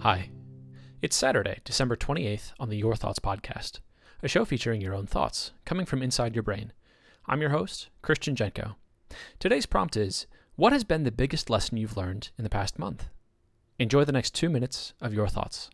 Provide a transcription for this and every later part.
Hi. It's Saturday, December 28th on the Your Thoughts podcast, a show featuring your own thoughts coming from inside your brain. I'm your host, Christian Jenko. Today's prompt is What has been the biggest lesson you've learned in the past month? Enjoy the next two minutes of your thoughts.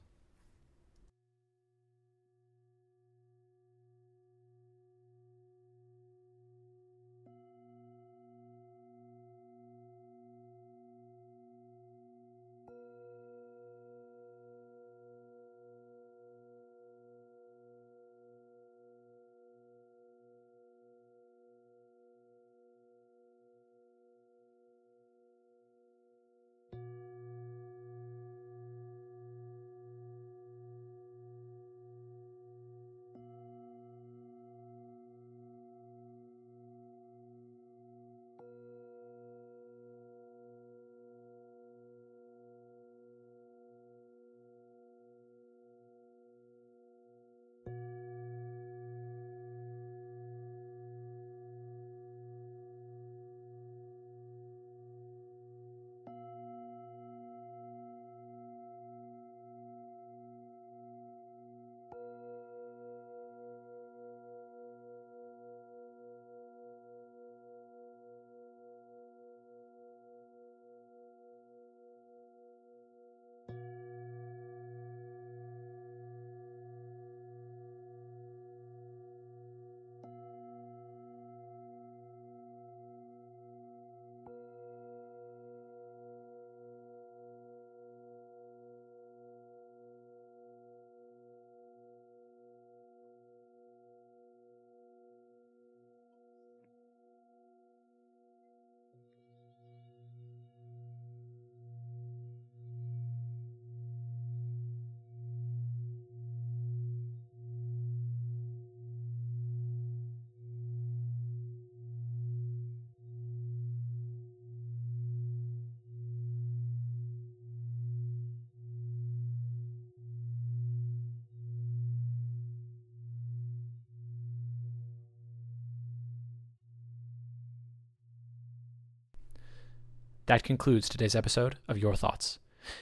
That concludes today's episode of Your Thoughts.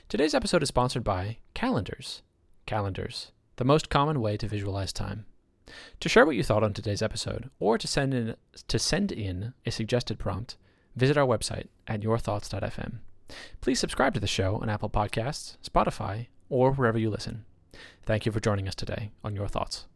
Today's episode is sponsored by calendars. Calendars, the most common way to visualize time. To share what you thought on today's episode, or to send in to send in a suggested prompt, visit our website at yourthoughts.fm. Please subscribe to the show on Apple Podcasts, Spotify, or wherever you listen. Thank you for joining us today on Your Thoughts.